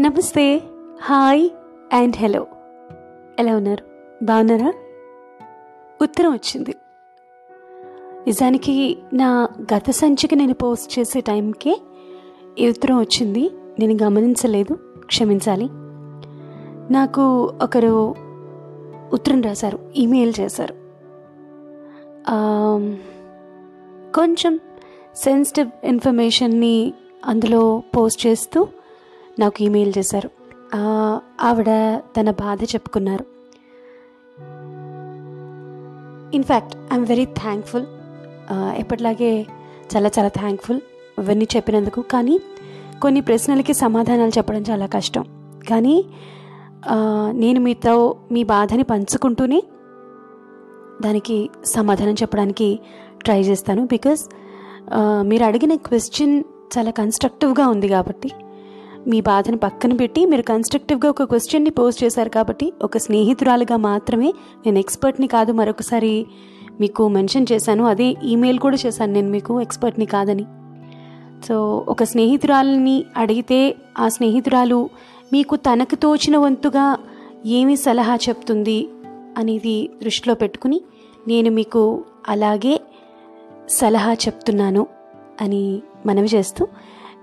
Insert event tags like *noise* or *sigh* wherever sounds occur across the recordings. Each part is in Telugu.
నమస్తే. Hi and hello. ఎలా ఉన్నారు? బాగున్నారా? ఉత్తరం వచ్చింది. నిజానికి నా గత సంచిక నేను పోస్ట్ చేసే టైంకే ఈ ఉత్తరం వచ్చింది. నేను గమనించలేదు. క్షమించాలి. నాకు ఒకరు ఉత్తరం రాశారు. ఈమెయిల్ చేశారు. కొంచెం సెన్సిటివ్ ఇన్ఫర్మేషన్ని అందులో పోస్ట్ చేస్తూ నాకు ఈమెయిల్ చేశారు. ఆవిడ తన బాధ చెప్పుకున్నారు. ఇన్ఫ్యాక్ట్ ఐఎమ్ వెరీ థ్యాంక్ఫుల్ ఎప్పటిలాగే చాలా చాలా థ్యాంక్ఫుల్ ఇవన్నీ చెప్పినందుకు. కానీ కొన్ని ప్రశ్నలకి సమాధానాలు చెప్పడం చాలా కష్టం. కానీ నేను మీతో మీ బాధని పంచుకుంటూనే దానికి సమాధానం చెప్పడానికి ట్రై చేస్తాను. బికాస్ మీరు అడిగిన క్వశ్చన్ చాలా కన్స్ట్రక్టివ్గా ఉంది కాబట్టి మీ బాధను పక్కన పెట్టి మీరు కన్స్ట్రక్టివ్గా ఒక క్వశ్చన్ని పోస్ట్ చేశారు కాబట్టి ఒక స్నేహితురాలుగా మాత్రమే నేను ఎక్స్పర్ట్ని కాదు మరొకసారి మీకు మెన్షన్ చేశాను. అదే ఈమెయిల్ కూడా చేశాను నేను మీకు ఎక్స్పర్ట్ని కాదని. సో ఒక స్నేహితురాలని అడిగితే ఆ స్నేహితురాలు మీకు తనకు తోచిన వంతుగా ఏమి సలహా చెప్తుంది అనేది దృష్టిలో పెట్టుకుని నేను మీకు అలాగే సలహా చెప్తున్నాను అని మనవి చేస్తూ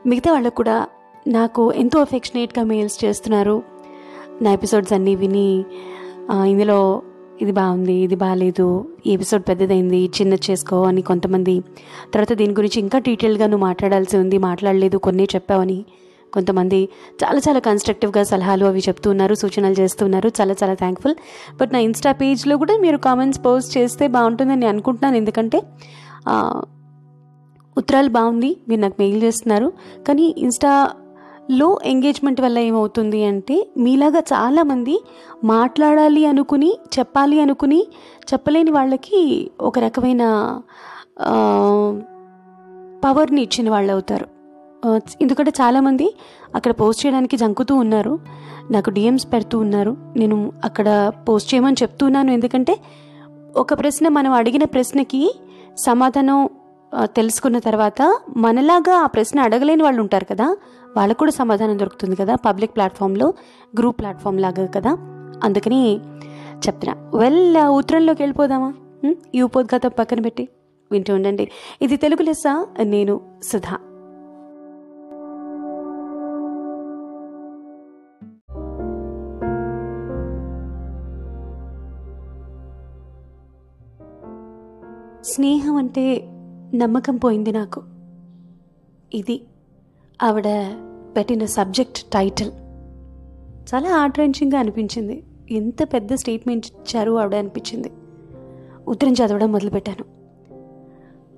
మిగతా వాళ్ళకు కూడా నాకు ఎంతో అఫెక్షనేట్గా మెయిల్స్ చేస్తున్నారు. నా ఎపిసోడ్స్ అన్నీ విని ఇందులో ఇది బాగుంది ఇది బాగాలేదు ఈ ఎపిసోడ్ పెద్దదైంది చిన్నది చేసుకో అని కొంతమంది తర్వాత దీని గురించి ఇంకా డీటెయిల్గా నువ్వు మాట్లాడాల్సి ఉంది మాట్లాడలేదు కొన్ని చెప్పావని కొంతమంది చాలా చాలా కన్స్ట్రక్టివ్గా సలహాలు అవి చెప్తూ ఉన్నారు సూచనలు చేస్తున్నారు చాలా చాలా థ్యాంక్ఫుల్ బట్ నా ఇన్స్టా పేజ్లో కూడా మీరు కామెంట్స్ పోస్ట్ చేస్తే బాగుంటుందని నేను అనుకుంటున్నాను. ఎందుకంటే ఉత్తరాలు బాగుంది మీరు నాకు మెయిల్ చేస్తున్నారు. కానీ ఇన్స్టా లో ఎంగేజ్మెంట్ వల్ల ఏమవుతుంది అంటే మీలాగా చాలామంది మాట్లాడాలి అనుకుని చెప్పాలి అనుకుని చెప్పలేని వాళ్ళకి ఒక రకమైన పవర్ని ఇచ్చిన వాళ్ళు అవుతారు ఎందుకంటే చాలామంది అక్కడ పోస్ట్ చేయడానికి జంకుతూ ఉన్నారు. నాకు డిఎమ్స్ పెడుతూ ఉన్నారు. నేను అక్కడ పోస్ట్ చేయమని చెప్తున్నాను ఎందుకంటే ఒక ప్రశ్న మనం అడిగిన ప్రశ్నకి సమాధానం తెలుసుకున్న తర్వాత మనలాగా ఆ ప్రశ్న అడగలేని వాళ్ళు ఉంటారు కదా వాళ్ళకు కూడా సమాధానం దొరుకుతుంది కదా పబ్లిక్ ప్లాట్ఫామ్లో గ్రూప్ ప్లాట్ఫామ్ లాగా కదా. అందుకని చెప్తున్నా. వెల్ ఉత్తరంలోకి వెళ్ళిపోదామా? ఈ ఉపోద్ఘాతం పక్కన పెట్టి వింటూ ఉండండి. ఇది తెలుగు లెస్స నేను సుధా. స్నేహం అంటే నమ్మకం పోయింది నాకు. ఇది ఆవిడ పెట్టిన సబ్జెక్ట్ టైటిల్. చాలా హార్ట్ రెంచింగ్గా అనిపించింది. ఎంత పెద్ద స్టేట్మెంట్ ఇచ్చారు ఆవిడ అనిపించింది. ఉత్తరం చదవడం మొదలుపెట్టాను.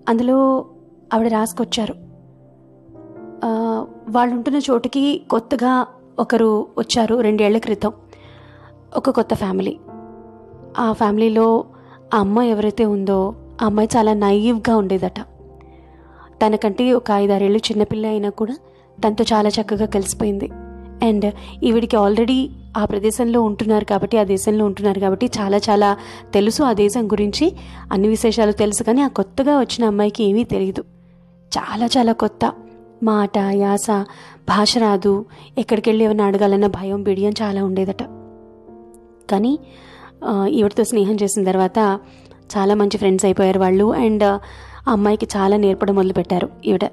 అందులో ఆవిడ రాసుకొచ్చారు. వాళ్ళుంటున్న వాళ్ళు ఉంటున్న చోటుకి కొత్తగా ఒకరు వచ్చారు రెండేళ్ళ క్రితం. ఒక కొత్త ఫ్యామిలీ ఆ ఫ్యామిలీలో ఆ అమ్మ ఎవరైతే ఉందో ఆ అమ్మాయి చాలా నైవ్గా ఉండేదట. తనకంటే ఒక ఐదారేళ్ళు చిన్నపిల్ల అయినా కూడా తనతో చాలా చక్కగా కలిసిపోయింది. అండ్ ఈవిడికి ఆల్రెడీ ఆ ప్రదేశంలో ఉంటున్నారు కాబట్టి ఆ దేశంలో ఉంటున్నారు కాబట్టి చాలా చాలా తెలుసు ఆ దేశం గురించి. అన్ని విశేషాలు తెలుసు కానీ ఆ కొత్తగా వచ్చిన అమ్మాయికి ఏమీ తెలియదు. చాలా చాలా కొత్త. మాట యాస భాష రాదు. ఎక్కడికి వెళ్ళి ఏమైనా అడగాలన్న భయం బిడియం చాలా ఉండేదట. కానీ ఈవిడితో ఈవిడతో స్నేహం చేసిన తర్వాత చాలా మంచి ఫ్రెండ్స్ అయిపోయారు వాళ్ళు. అండ్ uh, ఆ అమ్మాయికి చాలా నేర్పడం మొదలుపెట్టారు ఈవిడ.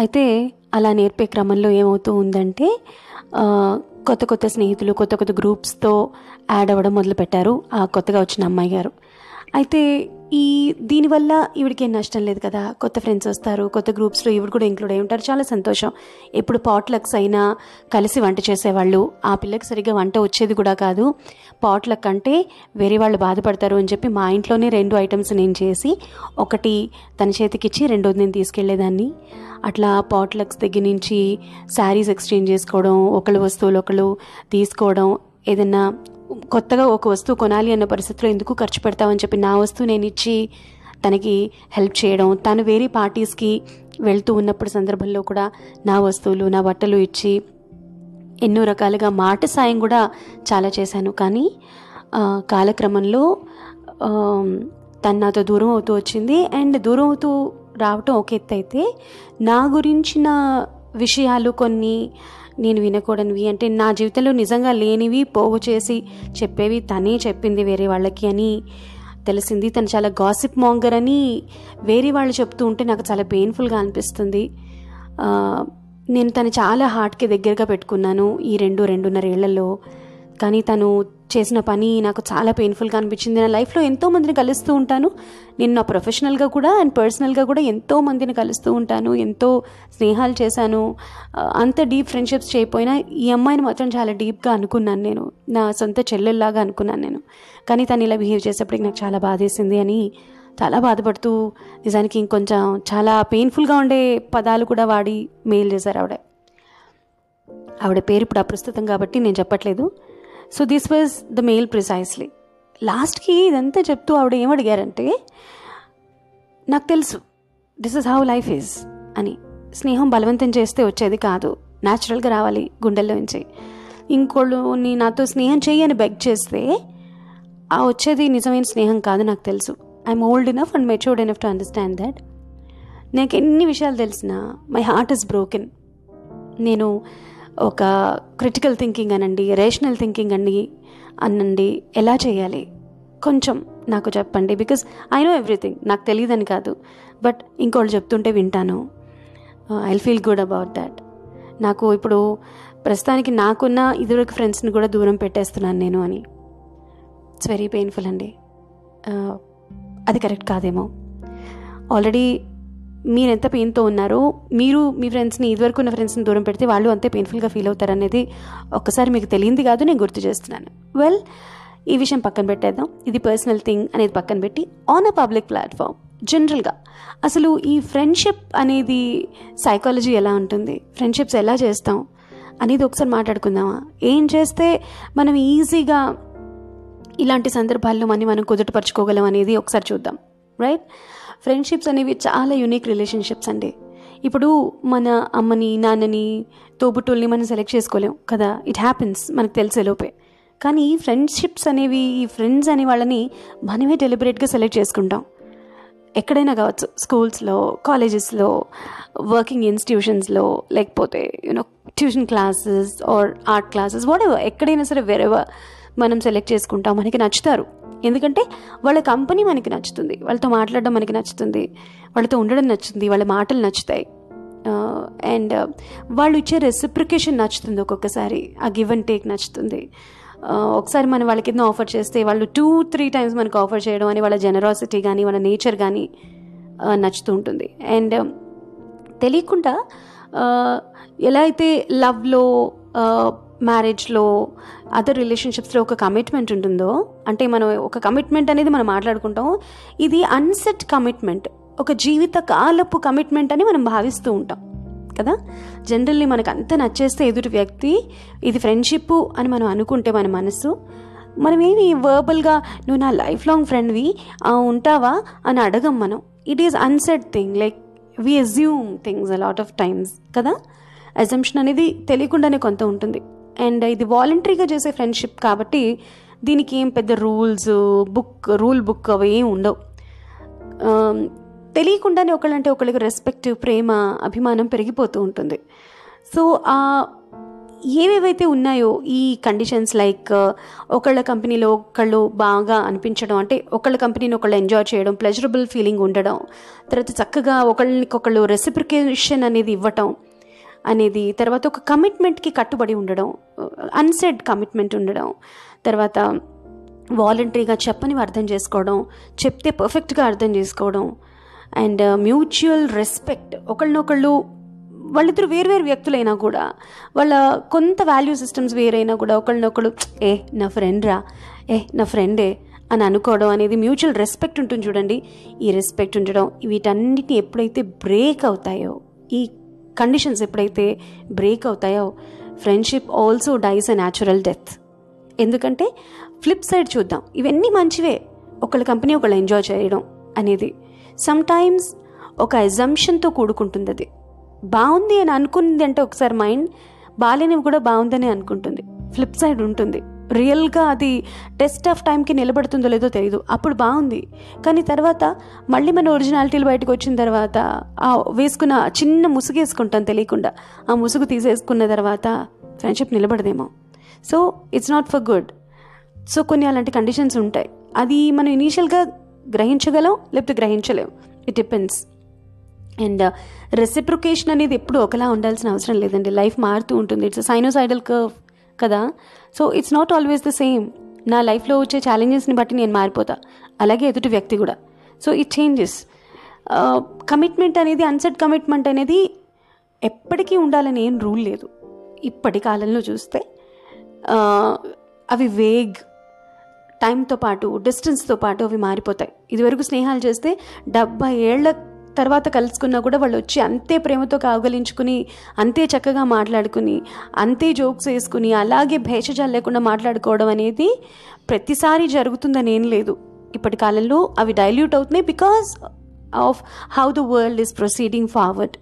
అయితే అలా నేర్పే క్రమంలో ఏమవుతూ ఉందంటే కొత్త కొత్త స్నేహితులు కొత్త కొత్త గ్రూప్స్తో యాడ్ అవ్వడం మొదలుపెట్టారు ఆ కొత్తగా వచ్చిన అమ్మాయి గారు. అయితే ఈ దీనివల్ల ఈవిడికి ఏం నష్టం లేదు కదా? కొత్త ఫ్రెండ్స్ వస్తారు కొత్త గ్రూప్స్లో ఈవిడ కూడా ఇంక్లూడ్ అయి ఉంటారు. చాలా సంతోషం. ఎప్పుడు పాట్లక్స్ అయినా కలిసి వంట చేసేవాళ్ళు. ఆ పిల్లకి సరిగ్గా వంట వచ్చేది కూడా కాదు. పాట్లక్ అంటే వేరే వాళ్ళు బాధపడతారు అని చెప్పి మా ఇంట్లోనే రెండు ఐటమ్స్ నేను చేసి ఒకటి తన చేతికిచ్చి రెండోది నేను తీసుకెళ్ళేదాన్ని. అట్లా పాట్లక్స్ దగ్గర నుంచి శారీస్ ఎక్స్చేంజ్ చేసుకోవడం ఒకళ్ళు వస్తువులు ఒకళ్ళు తీసుకోవడం ఏదన్నా కొత్తగా ఒక వస్తువు కొనాలి అన్న పరిస్థితిలో ఎందుకు ఖర్చు పెడతామని చెప్పి నా వస్తువు నేను ఇచ్చి తనకి హెల్ప్ చేయడం తను వేరే పార్టీస్కి వెళ్తూ ఉన్నప్పుడు సందర్భంలో కూడా నా వస్తువులు నా బట్టలు ఇచ్చి ఎన్నో రకాలుగా మాట సాయం కూడా చాలా చేశాను. కానీ కాలక్రమంలో తను నాతో దూరం అవుతూ వచ్చింది. అండ్ దూరం అవుతూ రావటం ఒక ఎత్తు అయితే నా గురించిన విషయాలు కొన్ని నేను వినకూడనివి అంటే నా జీవితంలో నిజంగా లేనివి పోగు చేసి చెప్పేవి తనే చెప్పింది వేరే వాళ్ళకి అని తెలిసింది. తను చాలా గాసిప్ మాంగర్ అని వేరే వాళ్ళు చెప్తూ ఉంటే నాకు చాలా పెయిన్ఫుల్గా అనిపిస్తుంది. నేను తను చాలా హార్ట్కి దగ్గరగా పెట్టుకున్నాను ఈ రెండు రెండున్నర ఏళ్ళలో. కానీ తను చేసిన పని నాకు చాలా పెయిన్ఫుల్గా అనిపించింది. నా లైఫ్లో ఎంతో మందిని కలుస్తూ ఉంటాను. నేను నా ప్రొఫెషనల్గా కూడా అండ్ పర్సనల్గా కూడా ఎంతో మందిని కలుస్తూ ఉంటాను. ఎంతో స్నేహాలు చేశాను. అంత డీప్ ఫ్రెండ్షిప్స్ చేయకపోయినా ఈ అమ్మాయిని మాత్రం చాలా డీప్గా అనుకున్నాను నేను. నా సొంత చెల్లెల్లాగా అనుకున్నాను నేను. కానీ తను ఇలా బిహేవ్ చేసేప్పటికి నాకు చాలా బాధేసింది అని చాలా బాధపడుతూ నిజానికి ఇంకొంచెం చాలా పెయిన్ఫుల్గా ఉండే పదాలు కూడా వాడి మెయిల్ చేశారు ఆవిడ. ఆవిడ పేరు ఇప్పుడు అప్రస్తుతం కాబట్టి నేను చెప్పట్లేదు. So this was the mail precisely లాస్ట్కి ఇదంతా చెప్తూ ఆవిడ ఏమడిగారంటే నాకు తెలుసు this is how life is అని. స్నేహం బలవంతం చేస్తే వచ్చేది కాదు న్యాచురల్గా రావాలి గుండెల్లో నుంచి. ఇంకోళ్ళు నీ నాతో స్నేహం చెయ్యి అని బెగ్ చేస్తే ఆ వచ్చేది నిజమైన స్నేహం కాదు నాకు తెలుసు. I'm old enough and matured enough to understand that నాకు ఎన్ని విషయాలు తెలిసినా మై హార్ట్ ఇస్ బ్రోకెన్ నేను ఒక క్రిటికల్ థింకింగ్ అనండి రేషనల్ థింకింగ్ అండి అనండి ఎలా చేయాలి? కొంచెం నాకు చెప్పండి బికాస్ ఐ నో ఎవ్రీథింగ్ నాకు తెలియదని కాదు బట్ ఇంకోళ్ళు చెప్తుంటే వింటాను. I feel good about that నాకు ఇప్పుడు ప్రస్తుతానికి నాకున్న ఇదివరకు ఫ్రెండ్స్ని కూడా దూరం పెట్టేస్తున్నాను నేను అని. ఇట్స్ వెరీ పెయిన్ఫుల్ అండి. Uh, అది కరెక్ట్ కాదేమో. ఆల్రెడీ మీరు ఎంత పెయిన్తో ఉన్నారో మీరు మీ ఫ్రెండ్స్ని ఇదివరకు ఉన్న ఫ్రెండ్స్ని దూరం పెడితే వాళ్ళు అంతే పెయిన్ఫుల్గా ఫీల్ అవుతారు అనేది ఒక్కసారి మీకు తెలియంది కాదు నేను గుర్తు చేస్తున్నాను. వెల్ ఈ విషయం పక్కన పెట్టేద్దాం. ఇది పర్సనల్ థింగ్ అనేది పక్కన పెట్టి ఆన్ అ పబ్లిక్ ప్లాట్ఫామ్ జనరల్గా అసలు ఈ ఫ్రెండ్షిప్ అనేది సైకాలజీ ఎలా ఉంటుంది? ఫ్రెండ్షిప్స్ ఎలా చేస్తాం? అనేది ఒకసారి మాట్లాడుకుందామా? ఏం చేస్తే మనం ఈజీగా ఇలాంటి సందర్భాల్లో మనం మనం కుదుటపరచుకోగలం అనేది ఒకసారి చూద్దాం. రైట్ ఫ్రెండ్షిప్స్ అనేవి చాలా యూనిక్ రిలేషన్షిప్స్ అండి. ఇప్పుడు మన అమ్మని నాన్నని తోబుట్టుల్ని మనం సెలెక్ట్ చేసుకోలేం కదా. ఇట్ హ్యాపెన్స్ మనకు తెలిసే లోపే. కానీ ఫ్రెండ్షిప్స్ అనేవి ఈ ఫ్రెండ్స్ అనే వాళ్ళని మనమే డెలిబరేట్గా సెలెక్ట్ చేసుకుంటాం. ఎక్కడైనా కావచ్చు స్కూల్స్లో కాలేజెస్లో వర్కింగ్ ఇన్స్టిట్యూషన్స్లో లేకపోతే you know tuition classes or art classes whatever ఎక్కడైనా సరే వెరెవర్ మనం సెలెక్ట్ చేసుకుంటాం మనకి నచ్చుతారు. ఎందుకంటే వాళ్ళ కంపెనీ మనకి నచ్చుతుంది. వాళ్ళతో మాట్లాడడం మనకి నచ్చుతుంది. వాళ్ళతో ఉండడం నచ్చుతుంది. వాళ్ళ మాటలు నచ్చుతాయి. అండ్ వాళ్ళు ఇచ్చే రెసిప్రికేషన్ నచ్చుతుంది ఒక్కొక్కసారి. ఆ గివ్ అండ్ టేక్ నచ్చుతుంది. ఒకసారి మనం వాళ్ళకి ఎన్నో ఆఫర్ చేస్తే వాళ్ళు టూ త్రీ టైమ్స్ మనకు ఆఫర్ చేయడం అని వాళ్ళ జనరాసిటీ కానీ వాళ్ళ నేచర్ కానీ నచ్చుతూ ఉంటుంది. అండ్ తెలియకుండా ఎలా అయితే లవ్లో మ్యారేజ్లో అదర్ రిలేషన్షిప్స్లో ఒక కమిట్మెంట్ ఉంటుందో అంటే మనం ఒక కమిట్మెంట్ అనేది మనం మాట్లాడుకుంటాం ఇది అన్సెట్ కమిట్మెంట్ ఒక జీవిత కాలపు కమిట్మెంట్ అని మనం భావిస్తూ ఉంటాం కదా? జనరల్లీ మనకు అంత నచ్చేస్తే ఎదుటి వ్యక్తి ఇది ఫ్రెండ్షిప్ అని మనం అనుకుంటే మన మనసు మనమేమి వర్బల్గా నువ్వు నా లైఫ్ లాంగ్ ఫ్రెండ్వి ఉంటావా? అని అడగం మనం. It is unsaid thing like we assume things a lot of times కదా? అజంప్షన్ అనేది తెలియకుండానే కొంత ఉంటుంది. అండ్ ఇది వాలంటరీగా చేసే ఫ్రెండ్షిప్ కాబట్టి దీనికి ఏం పెద్ద రూల్స్ బుక్ రూల్ బుక్ అవి ఏం ఉండవు. తెలియకుండానే ఒకళ్ళంటే ఒకళ్ళకి రెస్పెక్ట్ ప్రేమ అభిమానం పెరిగిపోతూ ఉంటుంది. సో ఆ ఏవేవైతే ఉన్నాయో ఈ కండిషన్స్ లైక్ ఒకళ్ళ కంపెనీలో ఒకళ్ళు బాగా అనిపించడం అంటే ఒకళ్ళ కంపెనీని ఒకళ్ళు ఎంజాయ్ చేయడం ప్లెజరబుల్ ఫీలింగ్ ఉండడం తర్వాత చక్కగా ఒకళ్ళనికొకళ్ళు రెసిప్రికేషన్ అనేది ఇవ్వటం అనేది తర్వాత ఒక కమిట్మెంట్కి కట్టుబడి ఉండడం అన్సెడ్ కమిట్మెంట్ ఉండడం తర్వాత వాలంటరీగా చెప్పనివి అర్థం చేసుకోవడం చెప్తే పర్ఫెక్ట్గా అర్థం చేసుకోవడం అండ్ మ్యూచువల్ రెస్పెక్ట్. ఒకళ్ళనొకళ్ళు వాళ్ళిద్దరు వేరువేరు వ్యక్తులైనా కూడా వాళ్ళ కొంత వాల్యూ సిస్టమ్స్ వేరైనా కూడా ఒకళ్ళనొకళ్ళు ఏ నా ఫ్రెండ్ రా ఏ నా ఫ్రెండే అని అనుకోవడం అనేది మ్యూచువల్ రెస్పెక్ట్ ఉంటుంది చూడండి. ఈ రెస్పెక్ట్ ఉండడం వీటన్నిటిని ఎప్పుడైతే బ్రేక్ అవుతాయో ఈ కండిషన్స్ ఎప్పుడైతే బ్రేక్ అవుతాయో friendship also dies a natural death. ఎందుకంటే ఫ్లిప్ సైడ్ చూద్దాం. ఇవన్నీ మంచివే. ఒకళ్ళ కంపెనీ ఒకళ్ళు ఎంజాయ్ చేయడం అనేది. సమ్టైమ్స్ ఒక ఎగ్జంప్షన్తో కూడుకుంటుంది అది. బాగుంది అని అనుకుంది అంటే ఒకసారి మైండ్ బాగాలేనివి కూడా బాగుందని అనుకుంటుంది. ఫ్లిప్ సైడ్ ఉంటుంది. రియల్గా అది టెస్ట్ ఆఫ్ టైంకి నిలబడుతుందో లేదో తెలియదు అప్పుడు బాగుంది. కానీ తర్వాత మళ్ళీ మన ఒరిజినాలిటీలు బయటకు వచ్చిన తర్వాత ఆ వేసుకున్న చిన్న ముసుగు వేసుకుంటాం తెలియకుండా. ఆ ముసుగు తీసేసుకున్న తర్వాత friendship నిలబడదేమో. So it's not for good so కొన్ని అలాంటి కండిషన్స్ ఉంటాయి. అది మనం ఇనీషియల్గా గ్రహించగలం లేకపోతే గ్రహించలేం. ఇట్ డిపెండ్స్ అండ్ రెసిప్రికేషన్ అనేది ఎప్పుడు ఒకలా ఉండాల్సిన అవసరం లేదండి. లైఫ్ మారుతూ ఉంటుంది. ఇట్స్ సైనోసైడల్ కర్వ్ కదా? So it's not always the same నా లైఫ్లో వచ్చే ఛాలెంజెస్ని బట్టి నేను మారిపోతా. అలాగే ఎదుటి వ్యక్తి కూడా. సో ఇట్ చేంజెస్ కమిట్మెంట్ అనేది అన్సెట్ కమిట్మెంట్ అనేది ఎప్పటికీ ఉండాలని ఏం రూల్ లేదు. ఇప్పటి కాలంలో చూస్తే అవి వేగ్ టైంతో పాటు డిస్టెన్స్తో పాటు అవి మారిపోతాయి. ఇదివరకు స్నేహాలు చేస్తే డెబ్బై ఏళ్ళ తర్వాత కలుసుకున్నా కూడా వాళ్ళు వచ్చి అంతే ప్రేమతో కాగలించుకుని అంతే చక్కగా మాట్లాడుకుని అంతే జోక్స్ వేసుకుని అలాగే భేషజాలు లేకుండా మాట్లాడుకోవడం అనేది ప్రతిసారి జరుగుతుందని ఏం లేదు. ఇప్పటి కాలంలో అవి డైల్యూట్ అవుతున్నాయి because of how the world is proceeding forward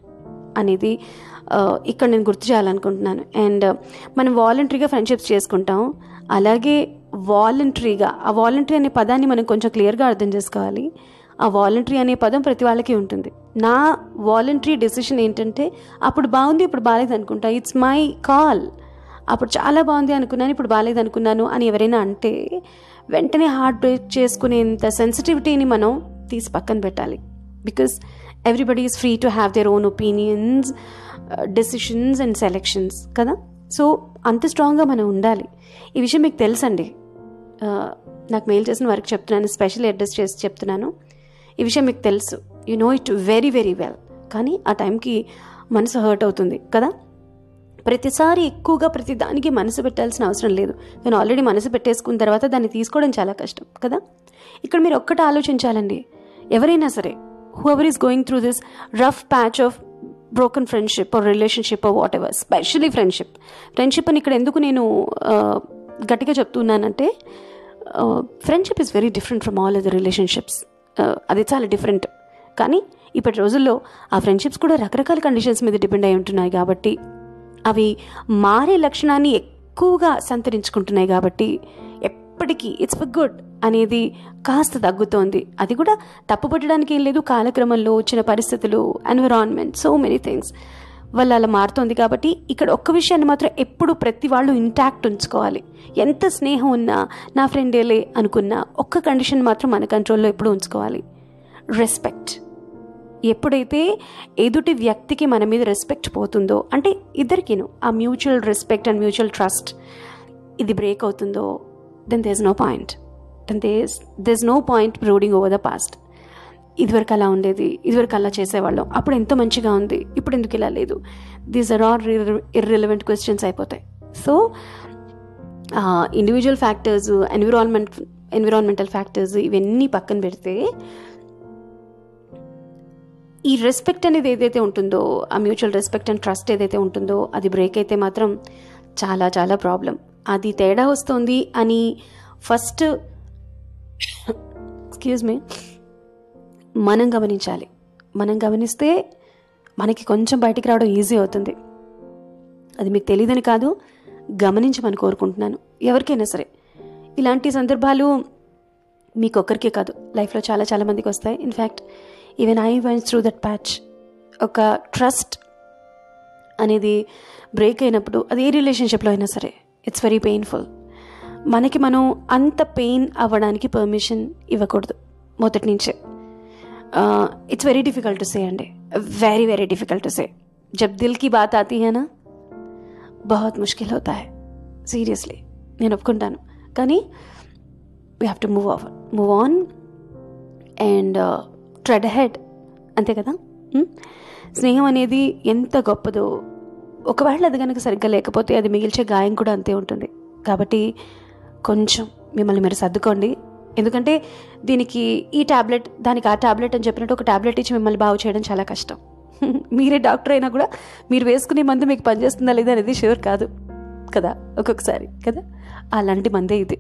అనేది uh, ఇక్కడ నేను గుర్తు చేయాలనుకుంటున్నాను. అండ్ uh, మనం వాలంటరీగా ఫ్రెండ్షిప్స్ చేసుకుంటాం. అలాగే వాలంటరీగా ఆ వాలంటరీ అనే పదాన్ని మనం కొంచెం క్లియర్గా అర్థం చేసుకోవాలి. ఆ వాలంటరీ అనే పదం ప్రతి వాళ్ళకి ఉంటుంది. నా వాలంటరీ డెసిషన్ ఏంటంటే అప్పుడు బాగుంది ఇప్పుడు బాగాలేదు అనుకుంటా. ఇట్స్ మై కాల్ అప్పుడు చాలా బాగుంది అనుకున్నాను ఇప్పుడు బాగాలేదు అనుకున్నాను అని ఎవరైనా అంటే వెంటనే హార్ట్ బ్రేక్ చేసుకునేంత సెన్సిటివిటీని మనం తీసి పక్కన పెట్టాలి. Because everybody is free to have their own opinions decisions and selections కదా? సో అంత స్ట్రాంగ్గా మనం ఉండాలి. ఈ విషయం మీకు తెలుసండి. Uh, నాకు మెయిల్ చేసిన వారికి చెప్తున్నాను స్పెషల్ అడ్రస్ చేసి చెప్తున్నాను. ఈ విషయం మీకు తెలుసు. You know it very very well కానీ ఆ టైంకి మనసు హర్ట్ అవుతుంది కదా? ప్రతిసారి ఎక్కువగా ప్రతి దానికి మనసు పెట్టాల్సిన అవసరం లేదు. నేను ఆల్రెడీ మనసు పెట్టేసుకున్న తర్వాత దాన్ని తీసుకోవడం చాలా కష్టం కదా? ఇక్కడ మీరు ఒక్కటి ఆలోచించాలండి. ఎవరైనా సరే whoever is going through this rough patch of broken friendship or relationship or whatever specially friendship friendship అని ఇక్కడ ఎందుకు నేను గట్టిగా చెప్తున్నానంటే friendship is very different from all other relationships అది చాలా డిఫరెంట్ కానీ ఇప్పటి రోజుల్లో ఆ ఫ్రెండ్షిప్స్ కూడా రకరకాల కండిషన్స్ మీద డిపెండ్ అయి ఉంటున్నాయి కాబట్టి అవి మారే లక్షణాన్ని ఎక్కువగా సంతరించుకుంటున్నాయి కాబట్టి ఎప్పటికీ ఇట్స్ ఫర్ గుడ్ అనేది కాస్త తగ్గుతోంది. అది కూడా తప్పుపట్టడానికి ఏం లేదు. కాలక్రమంలో వచ్చిన పరిస్థితులు ఎన్విరాన్మెంట్ సో మెనీ థింగ్స్ వల్ల అలా మారుతోంది కాబట్టి ఇక్కడ ఒక్క విషయాన్ని మాత్రం ఎప్పుడు ప్రతి వాళ్ళు ఇంటాక్ట్ ఉంచుకోవాలి. ఎంత స్నేహం ఉన్నా నా ఫ్రెండేలే అనుకున్నా ఒక్క కండిషన్ మాత్రం మన కంట్రోల్లో ఎప్పుడు ఉంచుకోవాలి. రెస్పెక్ట్ ఎప్పుడైతే ఎదుటి వ్యక్తికి మన మీద రెస్పెక్ట్ పోతుందో అంటే ఇద్దరికిను ఆ mutual respect and mutual trust ఇది బ్రేక్ అవుతుందో then there's no point then there's there's no point brooding over the past ఇదివరకు అలా ఉండేది ఇదివరకు అలా చేసేవాళ్ళం. అప్పుడు ఎంతో మంచిగా ఉంది ఇప్పుడు ఎందుకు ఇలా లేదు? These are all irrelevant questions అయిపోతాయి. So individual factors environment environmental factors ఇవన్నీ పక్కన పెడితే ఈ రెస్పెక్ట్ అనేది ఏదైతే ఉంటుందో ఆ మ్యూచువల్ రెస్పెక్ట్ అండ్ ట్రస్ట్ ఏదైతే ఉంటుందో అది బ్రేక్ అయితే మాత్రం చాలా చాలా ప్రాబ్లం అది తేడా వస్తుంది అని ఫస్ట్ ఎక్స్క్యూజ్ మీ మనం గమనించాలి. మనం గమనిస్తే మనకి కొంచెం బయటికి రావడం ఈజీ అవుతుంది. అది మీకు తెలియదని కాదు గమనించమని కోరుకుంటున్నాను. ఎవరికైనా సరే. ఇలాంటి సందర్భాలు మీకు ఒక్కరికే కాదు. లైఫ్లో చాలా చాలా మందికి వస్తాయి. In fact even I went through that patch ఒక ట్రస్ట్ అనేది బ్రేక్ అయినప్పుడు అది ఏ రిలేషన్షిప్లో అయినా సరే ఇట్స్ వెరీ పెయిన్ఫుల్ మనకి మనం అంత పెయిన్ అవ్వడానికి పర్మిషన్ ఇవ్వకూడదు. మొదటి నుంచే. It's very difficult to say అండి వెరీ వెరీ डिफिकल्ट टू से जब दिल की बात आती है ना बहुत मुश्किल होता है సీరియస్లీ నేను ఒప్పుకుంటాను కానీ we have to move off move on and tread ahead అంతే కదా Hmm? స్నేహం అనేది ఎంత గొప్పదో ఒకవేళ అది కనుక సరిగ్గా లేకపోతే అది మిగిల్చే గాయం కూడా అంతే ఉంటుంది కాబట్టి కొంచెం మిమ్మల్ని మీరు సర్దుకోండి ఎందుకంటే దీనికి ఈ టాబ్లెట్ దానికి ఆ టాబ్లెట్ అని చెప్పినట్టు ఒక టాబ్లెట్ ఇచ్చి మిమ్మల్ని బాగు చేయడం చాలా కష్టం. *laughs* మీరే డాక్టర్ అయినా కూడా మీరు వేసుకునే మందు మీకు పనిచేస్తుందా లేదా అనేది షూర్ కాదు కదా ఒక్కొక్కసారి కదా? అలాంటి మందే ఇది.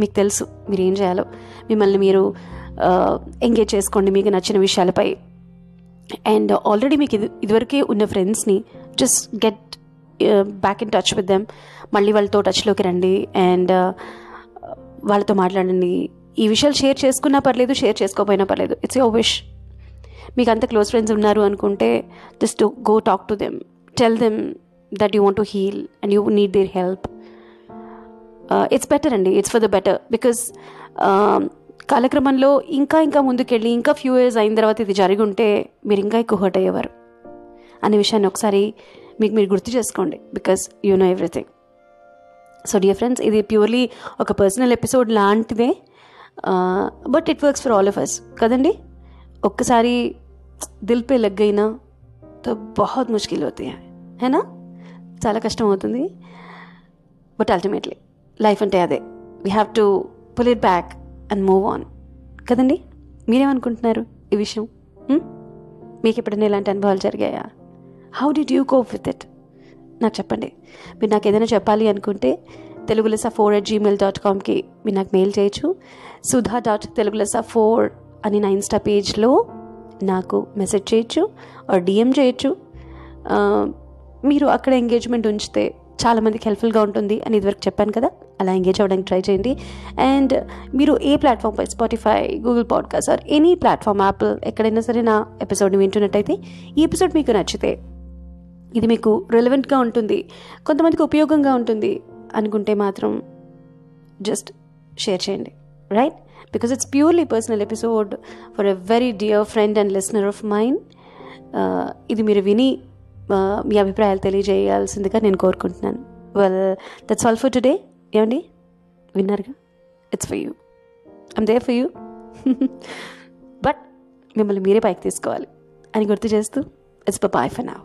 మీకు తెలుసు మీరు ఏం చేయాలో. మిమ్మల్ని మీరు ఎంగేజ్ చేసుకోండి మీకు నచ్చిన విషయాలపై. అండ్ ఆల్రెడీ మీకు ఇది ఇదివరకే ఉన్న ఫ్రెండ్స్ని just get back in touch with them. మళ్ళీ వాళ్ళతో టచ్లోకి రండి. అండ్ వాళ్ళతో మాట్లాడండి. ఈ విషయాలు షేర్ చేసుకున్నా పర్లేదు షేర్ చేసుకోకపోయినా పర్లేదు. ఇట్స్ యువర్ విష్ మీకు అంత క్లోజ్ ఫ్రెండ్స్ ఉన్నారు అనుకుంటే just to go talk to them tell them that you want to heal and you need their help it's better అండి. It's for the better because కాలక్రమంలో ఇంకా ఇంకా ముందుకెళ్ళి ఇంకా ఫ్యూ ఇయర్స్ అయిన తర్వాత ఇది జరిగి ఉంటే మీరు ఇంకా ఎక్కువ హర్ట్ అయ్యేవారు. అనే విషయాన్ని ఒకసారి మీకు మీరు గుర్తు చేసుకోండి. Because you know everything so dear friends ఇది ప్యూర్లీ ఒక పర్సనల్ ఎపిసోడ్ లాంటిదే. But it works for all of us కదండి? ఒక్కసారి దిల్ పే లగ్ అయినా తో బహుత్ ముష్కిల్ అవుతాయి. है చాలా కష్టం అవుతుంది. బట్ అల్టిమేట్లీ లైఫ్ అంటే అదే. We have to pull it back and move on కదండి? మీరేమనుకుంటున్నారు ఈ విషయం? Hmm? మీకు ఎప్పుడైనా ఇలాంటి అనుభవాలు జరిగాయా? How did you cope with it నాకు చెప్పండి. మీరు నాకు ఏదైనా చెప్పాలి అనుకుంటే తెలుగు లెసా ఫోర్ అట్ జీమెయిల్ డాట్ కామ్కి మీరు నాకు మెయిల్ చేయొచ్చు. సుధా డాట్ తెలుగు లెస ఫోర్ అని నా ఇన్స్టా పేజ్లో నాకు మెసేజ్ చేయొచ్చు ఆర్ డిఎం చేయొచ్చు. మీరు అక్కడ ఎంగేజ్మెంట్ ఉంచితే చాలామందికి హెల్ప్ఫుల్గా ఉంటుంది అని ఇదివరకు చెప్పాను కదా. అలా ఎంగేజ్ అవ్వడానికి ట్రై చేయండి. అండ్ మీరు ఏ ప్లాట్ఫామ్పై Spotify Google podcast or any platform app ఎక్కడైనా సరే నా ఎపిసోడ్ని వింటున్నట్టయితే ఈ ఎపిసోడ్ మీకు నచ్చితే ఇది మీకు రెలవెంట్గా ఉంటుంది. కొంతమందికి ఉపయోగంగా ఉంటుంది అనుకుంటే మాత్రం జస్ట్ షేర్ చేయండి. Right because it's purely personal episode for a very dear friend and listener of mine ఇది మీరు విని uh, మీ అభిప్రాయాలు తెలియజేయాల్సిందిగా నేను కోరుకుంటున్నాను. Well that's all for today ఏమండి? విన్నారుగా? It's for you I'm there for you but మిమ్మల్ని మీరే పైకి తీసుకోవాలి. అని గుర్తు చేస్తూ ఇట్స్ బాయ్ ఫర్ నావ్